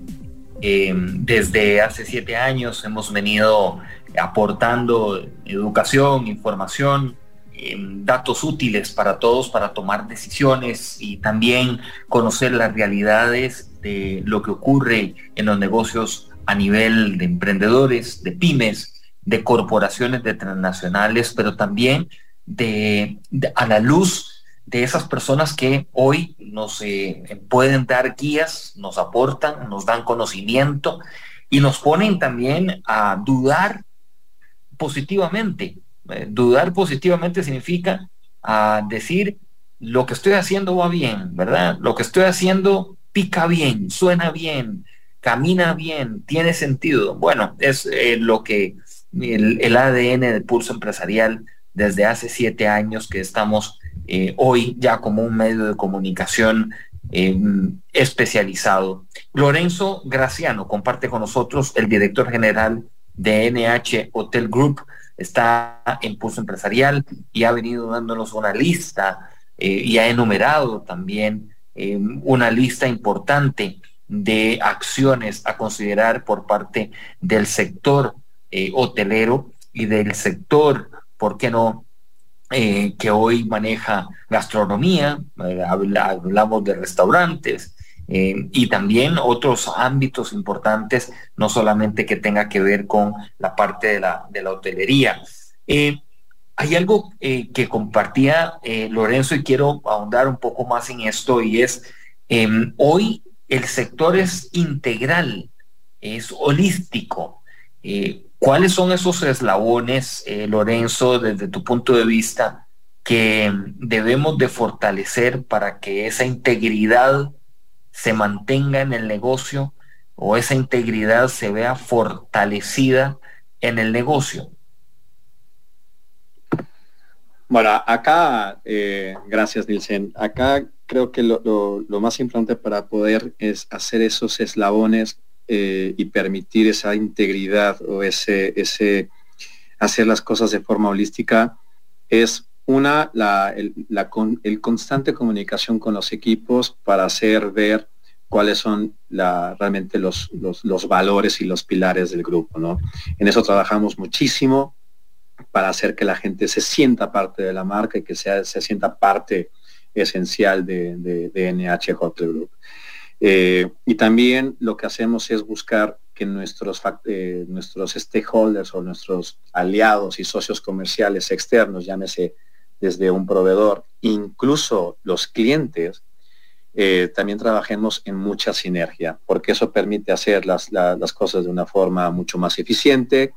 Eh, desde hace siete años hemos venido aportando educación, información, em, datos útiles para todos para tomar decisiones y también conocer las realidades de lo que ocurre en los negocios a nivel de emprendedores, de pymes, de corporaciones de transnacionales, pero también de, a la luz de esas personas que hoy nos eh, pueden dar guías, nos aportan, nos dan conocimiento y nos ponen también a dudar positivamente. Eh, dudar positivamente significa a decir lo que estoy haciendo va bien, ¿verdad? Lo que estoy haciendo pica bien, suena bien, camina bien, tiene sentido. Bueno, es eh, lo que el, ADN del pulso empresarial desde hace siete años que estamos eh, hoy ya como un medio de comunicación especializado. Lorenzo Graciano comparte con nosotros, el director general de NH Hotel Group está en Pulso Empresarial y ha venido dándonos una lista eh, y ha enumerado también eh, una lista importante de acciones a considerar por parte del sector eh, hotelero y del sector, ¿por qué no? que hoy maneja gastronomía, hablamos de restaurantes, eh, y también otros ámbitos importantes, no solamente que tenga que ver con la parte de la, de la hotelería. Eh, hay algo eh, que compartía Lorenzo y quiero ahondar un poco más en esto y es, em, hoy el sector es integral, es holístico. ¿Cuáles son esos eslabones, Lorenzo, desde tu punto de vista, que debemos de fortalecer para que esa integridad se mantenga en el negocio o esa integridad se vea fortalecida en el negocio? Bueno, acá, eh, gracias Nielsen, acá creo que lo, más importante para poder es hacer esos eslabones eh, y permitir esa integridad o ese, ese hacer las cosas de forma holística es una, la, el, constante comunicación con los equipos para hacer ver cuáles son realmente los, los, valores y los pilares del grupo. ¿no? En eso trabajamos muchísimo para hacer que la gente se sienta parte de la marca y que sea, se sienta parte esencial de, de, NH Hotel Group. Eh, y también lo que hacemos es buscar que nuestros, eh, nuestros stakeholders o nuestros aliados y socios comerciales externos, llámese desde un proveedor, incluso los clientes, eh, también trabajemos en mucha sinergia, porque eso permite hacer las, cosas de una forma mucho más eficiente,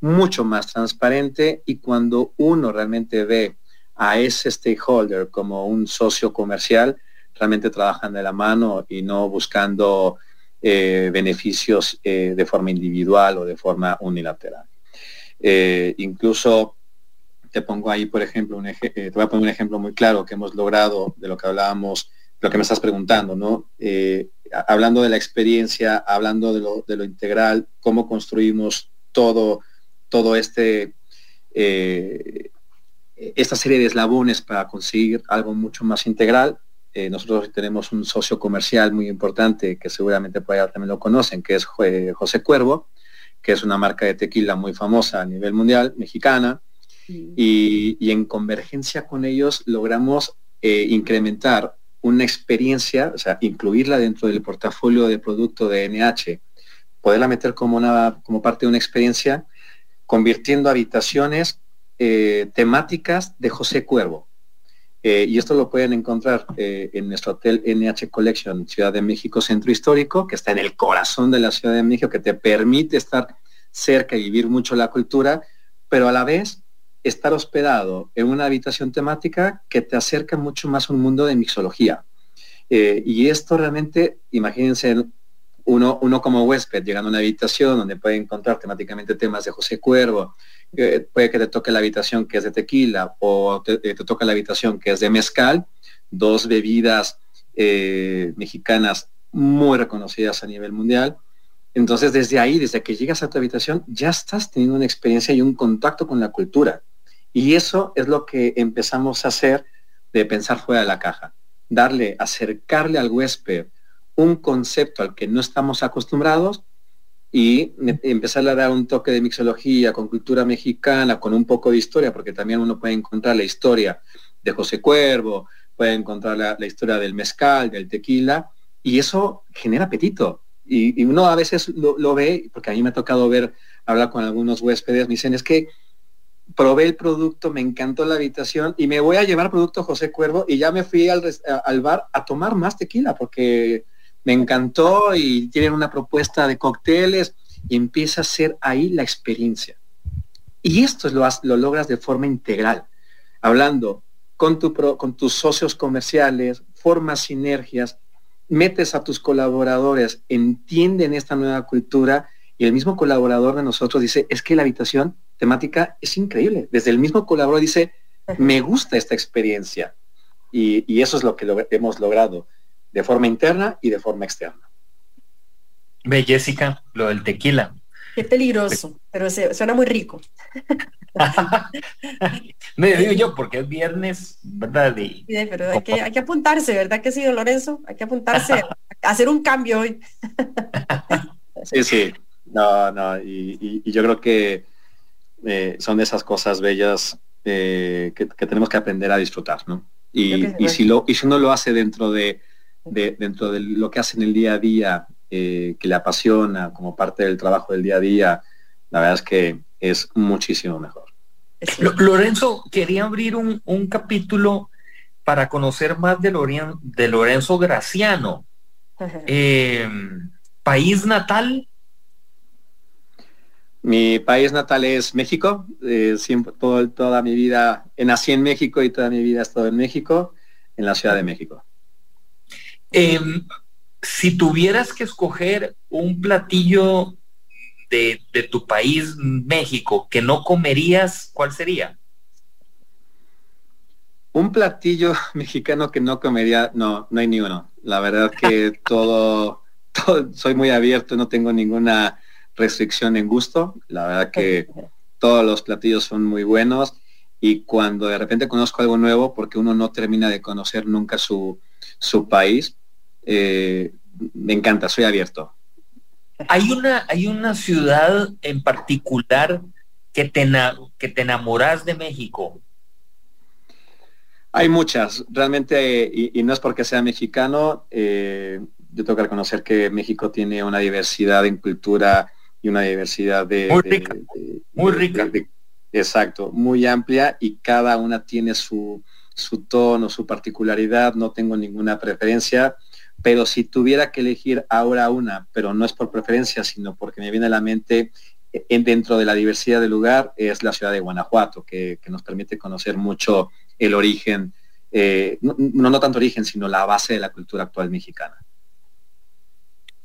mucho más transparente y cuando uno realmente ve a ese stakeholder como un socio comercial, realmente trabajan de la mano y no buscando eh, beneficios eh, de forma individual o de forma unilateral. incluso te pongo ahí, por ejemplo, un te voy a poner un ejemplo muy claro que hemos logrado de lo que hablábamos, lo que me estás preguntando, ¿no? Eh, hablando de la experiencia, hablando de lo, de lo integral, cómo construimos todo, todo este, eh, esta serie de eslabones para conseguir algo mucho más integral. Eh, nosotros tenemos un socio comercial muy importante que seguramente por allá también lo conocen, que es José Cuervo, que es una marca de tequila muy famosa a nivel mundial, mexicana, y, en convergencia con ellos logramos eh, incrementar una experiencia, o sea, incluirla dentro del portafolio de producto de NH, poderla meter como, una, como parte de una experiencia, convirtiendo habitaciones eh, temáticas de José Cuervo. Eh, y esto lo pueden encontrar en nuestro hotel NH Collection Ciudad de México Centro Histórico, que está en el corazón de la Ciudad de México, que te permite estar cerca y vivir mucho la cultura, pero a la vez estar hospedado en una habitación temática que te acerca mucho más a un mundo de mixología. Eh, y esto realmente, imagínense uno, uno como huésped llegando a una habitación donde puede encontrar temáticamente temas de José Cuervo, eh, puede que te toque la habitación que es de tequila o te, eh, toca la habitación que es de mezcal, dos bebidas mexicanas muy reconocidas a nivel mundial. Entonces, desde ahí, desde que llegas a tu habitación, ya estás teniendo una experiencia y un contacto con la cultura. Y eso es lo que empezamos a hacer de pensar fuera de la caja. Darle, acercarle al huésped un concepto al que no estamos acostumbrados y empezar a dar un toque de mixología con cultura mexicana, con un poco de historia, porque también uno puede encontrar la historia de José Cuervo, puede encontrar la, historia del mezcal, del tequila, y eso genera apetito. Y, uno a veces lo, lo, ve, porque a mí me ha tocado ver, hablar con algunos huéspedes, me dicen, es que probé el producto, me encantó la habitación y me voy a llevar producto José Cuervo y ya me fui al, bar a tomar más tequila porque me encantó y tienen una propuesta de cócteles y empieza a ser ahí la experiencia. Y esto lo, lo logras de forma integral, hablando con, tu con tus socios comerciales, formas sinergias, metes a tus colaboradores, entienden esta nueva cultura y el mismo colaborador de nosotros dice, es que la habitación temática es increíble. Desde el mismo colaborador dice, me gusta esta experiencia. Y, eso es lo que hemos logrado de forma interna y de forma externa. Ve, Jessica, lo del tequila. Qué peligroso, pero suena muy rico. *laughs* Me digo yo, porque es viernes, ¿verdad? sí, pero hay que, hay que, apuntarse, ¿verdad que sí, Lorenzo? Hay que apuntarse a *laughs* hacer un cambio hoy. *laughs* sí, sí. No, no, y yo creo que eh, son esas cosas bellas eh, que, tenemos que aprender a disfrutar, ¿no? Y, si lo, y si uno lo hace dentro de, dentro de lo que hace en el día a día, eh, que le apasiona como parte del trabajo del día a día, la verdad es que es muchísimo mejor. Lorenzo, quería abrir un, capítulo para conocer más de, de Lorenzo Graciano. país natal, mi país natal es México. Eh, siempre, toda mi vida, nací en México y toda mi vida he estado en México, en la Ciudad de México. Em, si tuvieras que escoger un platillo de, tu país, México, que no comerías, ¿cuál sería? Un platillo *laughs* mexicano que no comería, no, no hay ni uno. La verdad que *laughs* todo soy muy abierto, no tengo ninguna restricción en gusto. La verdad que todos los platillos son muy buenos y cuando de repente conozco algo nuevo, porque uno no termina de conocer nunca su, su país, eh, me encanta, soy abierto. Hay una, hay una ciudad en particular que te, que te enamoras de México. Hay muchas, realmente, y, no es porque sea mexicano, eh, yo tengo que reconocer que México tiene una diversidad en cultura y una diversidad de... Muy rica. muy rica. exacto, muy amplia y cada una tiene su, su tono, su particularidad, no tengo ninguna preferencia, pero si tuviera que elegir ahora una, pero no es por preferencia, sino porque me viene a la mente eh, en, dentro de la diversidad del lugar, es la ciudad de Guanajuato, que, nos permite conocer mucho el origen, eh, no, no tanto origen, sino la base de la cultura actual mexicana.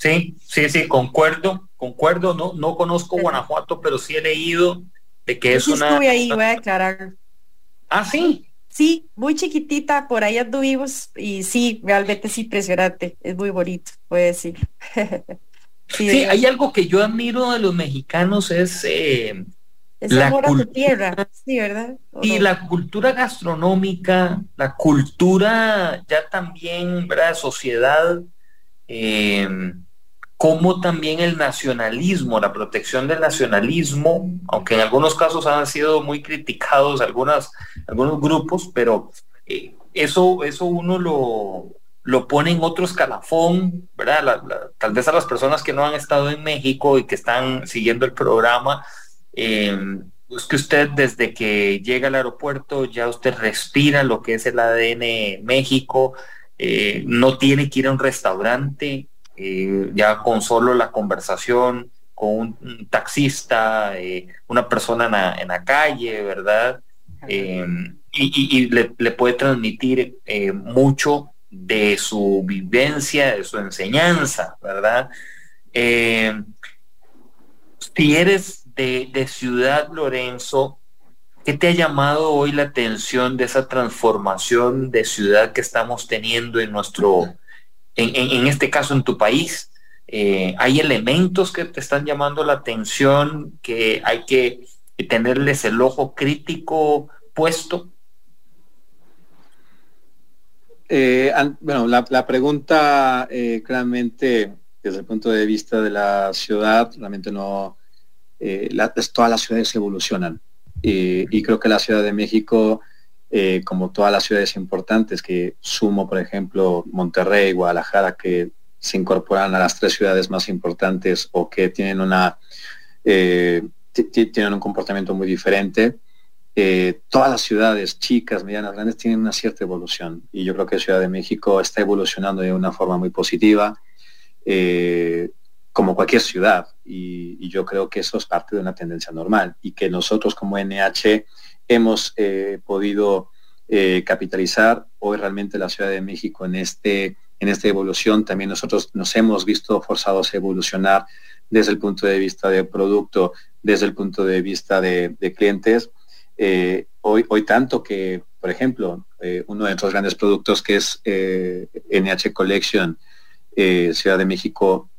Sí, sí, sí, concuerdo, concuerdo. No, no conozco Guanajuato, pero sí he leído de que es una. Estuve ahí, voy a aclarar. Ah, sí. Sí, muy chiquitita, por ahí anduvimos y sí, realmente es impresionante, es muy bonito, puede decir. *laughs* sí, hay algo que yo admiro de los mexicanos es eh, la tierra, sí, ¿verdad? Y la cultura gastronómica, la cultura ya también, ¿verdad? Sociedad, eh, como también el nacionalismo, la protección del nacionalismo, aunque en algunos casos han sido muy criticados algunas, algunos grupos, pero eh, eso, eso uno lo, lo pone en otro escalafón, ¿verdad? tal vez a las personas que no han estado en México y que están siguiendo el programa, eh, es que usted desde que llega al aeropuerto ya usted respira lo que es el ADN México, eh, no tiene que ir a un restaurante, eh, ya con solo la conversación con un, taxista, eh, una persona en la, calle, ¿verdad? Eh, y, le, puede transmitir mucho de su vivencia, de su enseñanza, ¿verdad? si eres de, de Ciudad Lorenzo, ¿Qué te ha llamado hoy la atención de esa transformación de ciudad que estamos teniendo en nuestro, en, este caso en tu país, eh, hay elementos que te están llamando la atención, que hay que tenerles el ojo crítico puesto? Eh, bueno, la, pregunta eh, claramente desde el punto de vista de la ciudad, realmente no, todas las ciudades evolucionan y creo que la Ciudad de México eh, como todas las ciudades importantes que sumo, por ejemplo, Monterrey, Guadalajara, que se incorporan a las tres ciudades más importantes o que tienen una eh, tienen un comportamiento muy diferente. Eh, todas las ciudades chicas, medianas, grandes tienen una cierta evolución y yo creo que Ciudad de México está evolucionando de una forma muy positiva, como cualquier ciudad y, y, yo creo que eso es parte de una tendencia normal y que nosotros como NH hemos eh, podido eh, capitalizar hoy realmente la Ciudad de México en, este, en esta evolución. También nosotros nos hemos visto forzados a evolucionar desde el punto de vista de producto, desde el punto de vista de, clientes. Eh, hoy, hoy tanto que, por ejemplo, uno de nuestros grandes productos que es NH Collection, Ciudad de México,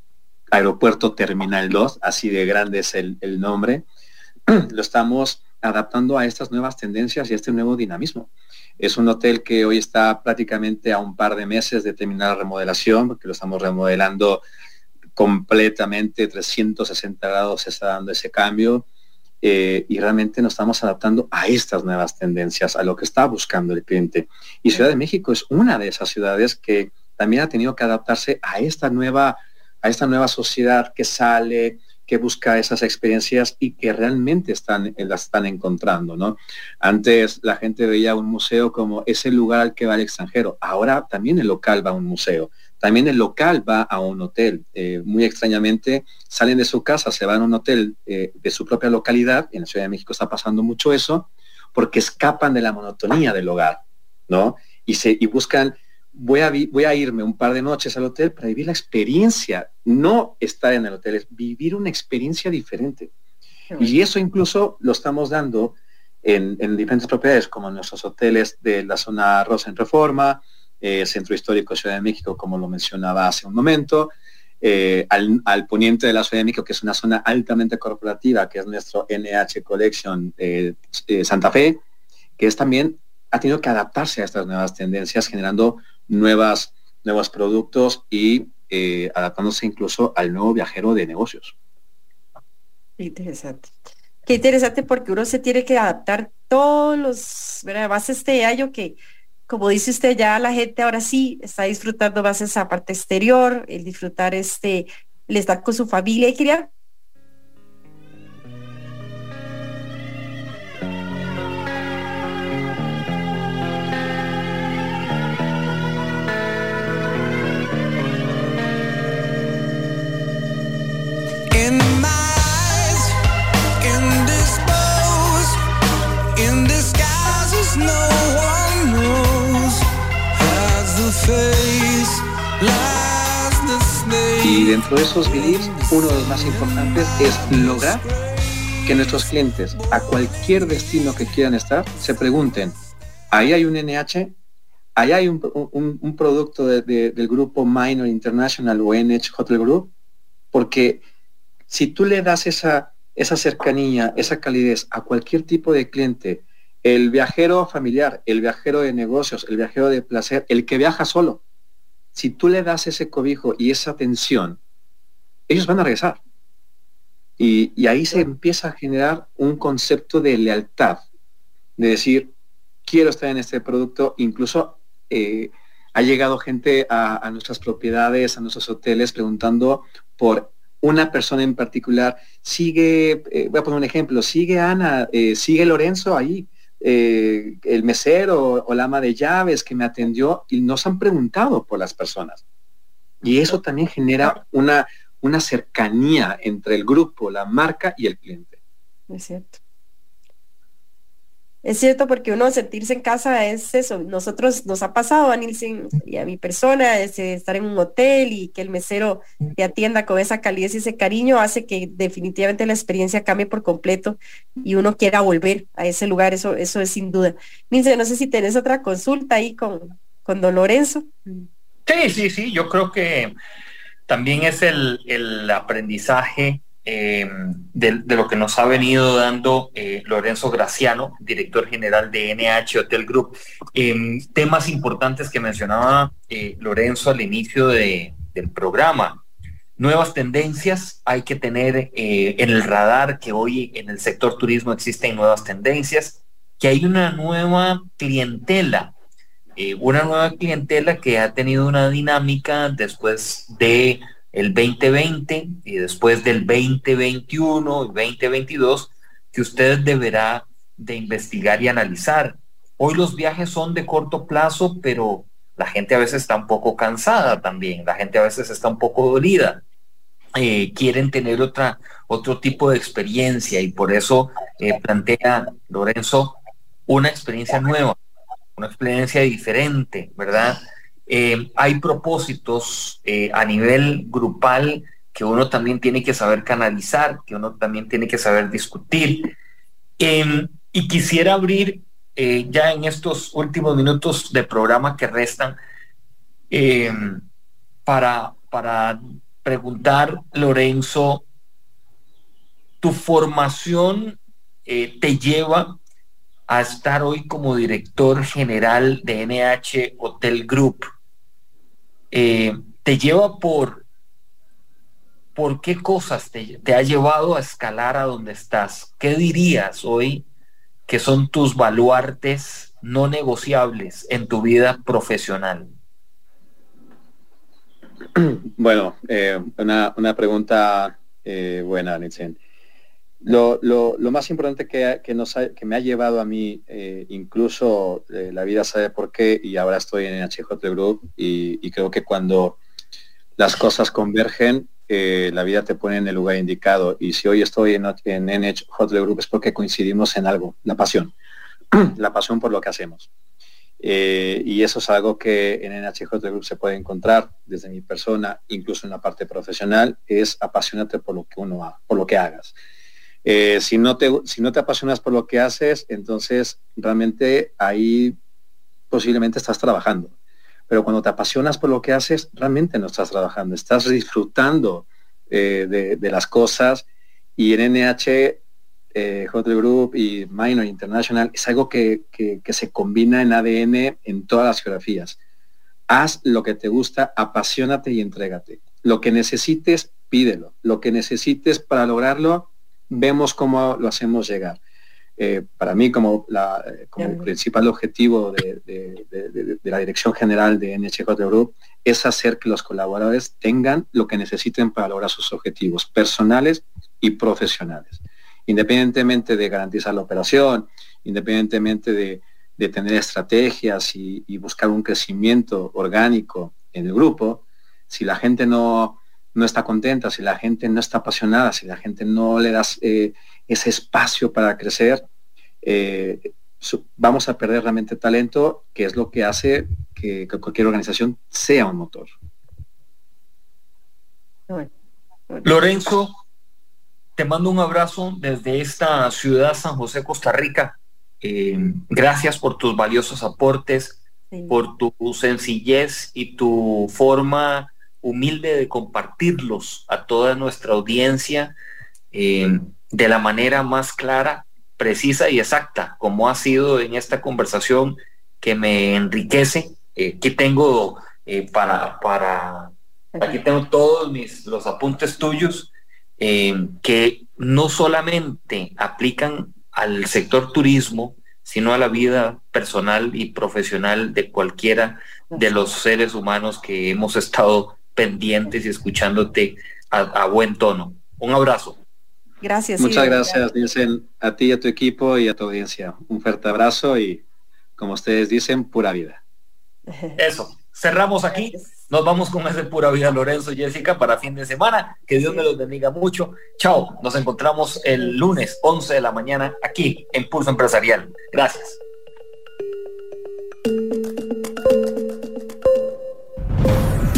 Aeropuerto Terminal 2, así de grande es el, el nombre, *clears throat* lo estamos adaptando a estas nuevas tendencias y a este nuevo dinamismo. Es un hotel que hoy está prácticamente a un par de meses de terminar la remodelación, porque lo estamos remodelando completamente 360 grados, se está dando ese cambio eh, y realmente nos estamos adaptando a estas nuevas tendencias, a lo que está buscando el cliente. Y Ciudad de México es una de esas ciudades que también ha tenido que adaptarse a esta nueva, a esta nueva sociedad que sale, que busca esas experiencias y que realmente están, eh, las están encontrando. ¿no? Antes la gente veía un museo como ese lugar al que va el extranjero. Ahora también el local va a un museo. También el local va a un hotel. Eh, muy extrañamente salen de su casa, se van a un hotel eh, de su propia localidad. En la Ciudad de México está pasando mucho eso porque escapan de la monotonía del hogar, ¿no? Y, se, y buscan voy a, voy a irme un par de noches al hotel para vivir la experiencia, no estar en el hotel, es vivir una experiencia diferente. Y eso incluso lo estamos dando en, diferentes propiedades, como nuestros hoteles de la zona Rosa en Reforma, eh, Centro Histórico Ciudad de México, como lo mencionaba hace un momento, eh, al, poniente de la Ciudad de México, que es una zona altamente corporativa, que es nuestro NH Collection eh, Santa Fe, que es también ha tenido que adaptarse a estas nuevas tendencias, generando nuevas, nuevos productos y eh, adaptándose incluso al nuevo viajero de negocios. Interesante. Qué interesante porque uno se tiene que adaptar todos los, ¿verdad? Más este año que, como dice usted, ya la gente ahora sí está disfrutando más esa parte exterior, el disfrutar este, el estar con su familia. Y quería Y dentro de esos beliefs, uno de los más importantes es lograr que nuestros clientes a cualquier destino que quieran estar se pregunten, ahí hay un NH, ahí hay un, producto del grupo Minor International o NH Hotel Group, porque si tú le das esa, esa cercanía, esa calidez a cualquier tipo de cliente, el viajero familiar, el viajero de negocios, el viajero de placer, el que viaja solo, si tú le das ese cobijo y esa atención, ellos van a regresar. Y, ahí se empieza a generar un concepto de lealtad, de decir, quiero estar en este producto, incluso eh, ha llegado gente a, nuestras propiedades, a nuestros hoteles, preguntando por una persona en particular. Sigue, eh, voy a poner un ejemplo, sigue Ana, eh, sigue Lorenzo ahí, el mesero o la ama de llaves que me atendió y nos han preguntado por las personas. Y eso también genera una, una cercanía entre el grupo, la marca y el cliente. Es cierto. Es cierto porque uno sentirse en casa es eso. Nosotros nos ha pasado a Nilsen y a mi persona es estar en un hotel y que el mesero te atienda con esa calidez y ese cariño hace que definitivamente la experiencia cambie por completo y uno quiera volver a ese lugar. Eso, eso es sin duda. Nilsen, no sé si tenés otra consulta ahí con, con don Lorenzo. Sí, sí, sí. Yo creo que también es el, aprendizaje eh, de, lo que nos ha venido dando eh, Lorenzo Graciano, director general de NH Hotel Group. Em, temas importantes que mencionaba eh, Lorenzo al inicio del programa. Nuevas tendencias, hay que tener en el radar que hoy en el sector turismo existen nuevas tendencias, que hay una nueva clientela una nueva clientela que ha tenido una dinámica después de el 2020 y después del 2021 y 2022 que usted deberá de investigar y analizar. Hoy los viajes son de corto plazo, pero la gente a veces está un poco cansada también, la gente a veces está un poco dolida. Eh, quieren tener otra, otro tipo de experiencia y por eso eh, plantea Lorenzo una experiencia nueva, una experiencia diferente, ¿verdad? Eh, hay propósitos eh, a nivel grupal que uno también tiene que saber canalizar, que uno también tiene que saber discutir. Em, y quisiera abrir eh, ya en estos últimos minutos de programa que restan em, para, para preguntar, Lorenzo, tu formación te lleva a estar hoy como director general de NH Hotel Group, eh, te lleva por, por qué cosas te, ha llevado a escalar a donde estás. ¿Qué dirías hoy que son tus baluartes no negociables en tu vida profesional? *clears throat* Bueno, eh, una, una, pregunta eh, buena, Nitzen. Lo, más importante que, que, me ha llevado a mí, eh, incluso eh, la vida sabe por qué, y ahora estoy en HJ Group, y, creo que cuando las cosas convergen, eh, la vida te pone en el lugar indicado. Y si hoy estoy en, en NH Group es porque coincidimos en algo, la pasión, *clears throat* la pasión por lo que hacemos. y eso es algo que en NH Group se puede encontrar desde mi persona, incluso en la parte profesional, es apasionarte por lo que uno por lo que hagas. Eh, si, no te, si no te apasionas por lo que haces, entonces realmente ahí posiblemente estás trabajando. Pero cuando te apasionas por lo que haces, realmente no estás trabajando, estás disfrutando eh, de, las cosas. Y en NH, eh, Hotel Group y Minor International es algo que, que se combina en ADN en todas las geografías. Haz lo que te gusta, apasionate y entrégate. Lo que necesites, pídelo. Lo que necesites para lograrlo, vemos cómo lo hacemos llegar. Eh, para mí, como, la, como principal objetivo de, la Dirección General de NHJ Group es hacer que los colaboradores tengan lo que necesiten para lograr sus objetivos personales y profesionales. Independientemente de garantizar la operación, independientemente de, tener estrategias y, y buscar un crecimiento orgánico en el grupo, si la gente no, no está contenta, si la gente no está apasionada, si la gente no le das eh, ese espacio para crecer, eh, vamos a perder realmente talento, que es lo que hace que, cualquier organización sea un motor. Lorenzo, te mando un abrazo desde esta ciudad, San José, Costa Rica. Eh, gracias por tus valiosos aportes, por tu sencillez y tu forma humilde de compartirlos a toda nuestra audiencia eh, de la manera más clara, precisa y exacta, como ha sido en esta conversación que me enriquece. Eh, que tengo para, para, aquí tengo todos mis, los apuntes tuyos, que no solamente aplican al sector turismo, sino a la vida personal y profesional de cualquiera de los seres humanos que hemos estado pendientes y escuchándote a, buen tono. Un abrazo. Gracias. Muchas gracias, Nielsen, a ti, a tu equipo y a tu audiencia. Un fuerte abrazo y, como ustedes dicen, pura vida. *laughs* Eso. Cerramos aquí. Nos vamos con ese pura vida Lorenzo y Jessica para fin de semana. Que Dios me los bendiga mucho. Chao. Nos encontramos el lunes 11 de la mañana aquí en Pulso Empresarial. Gracias.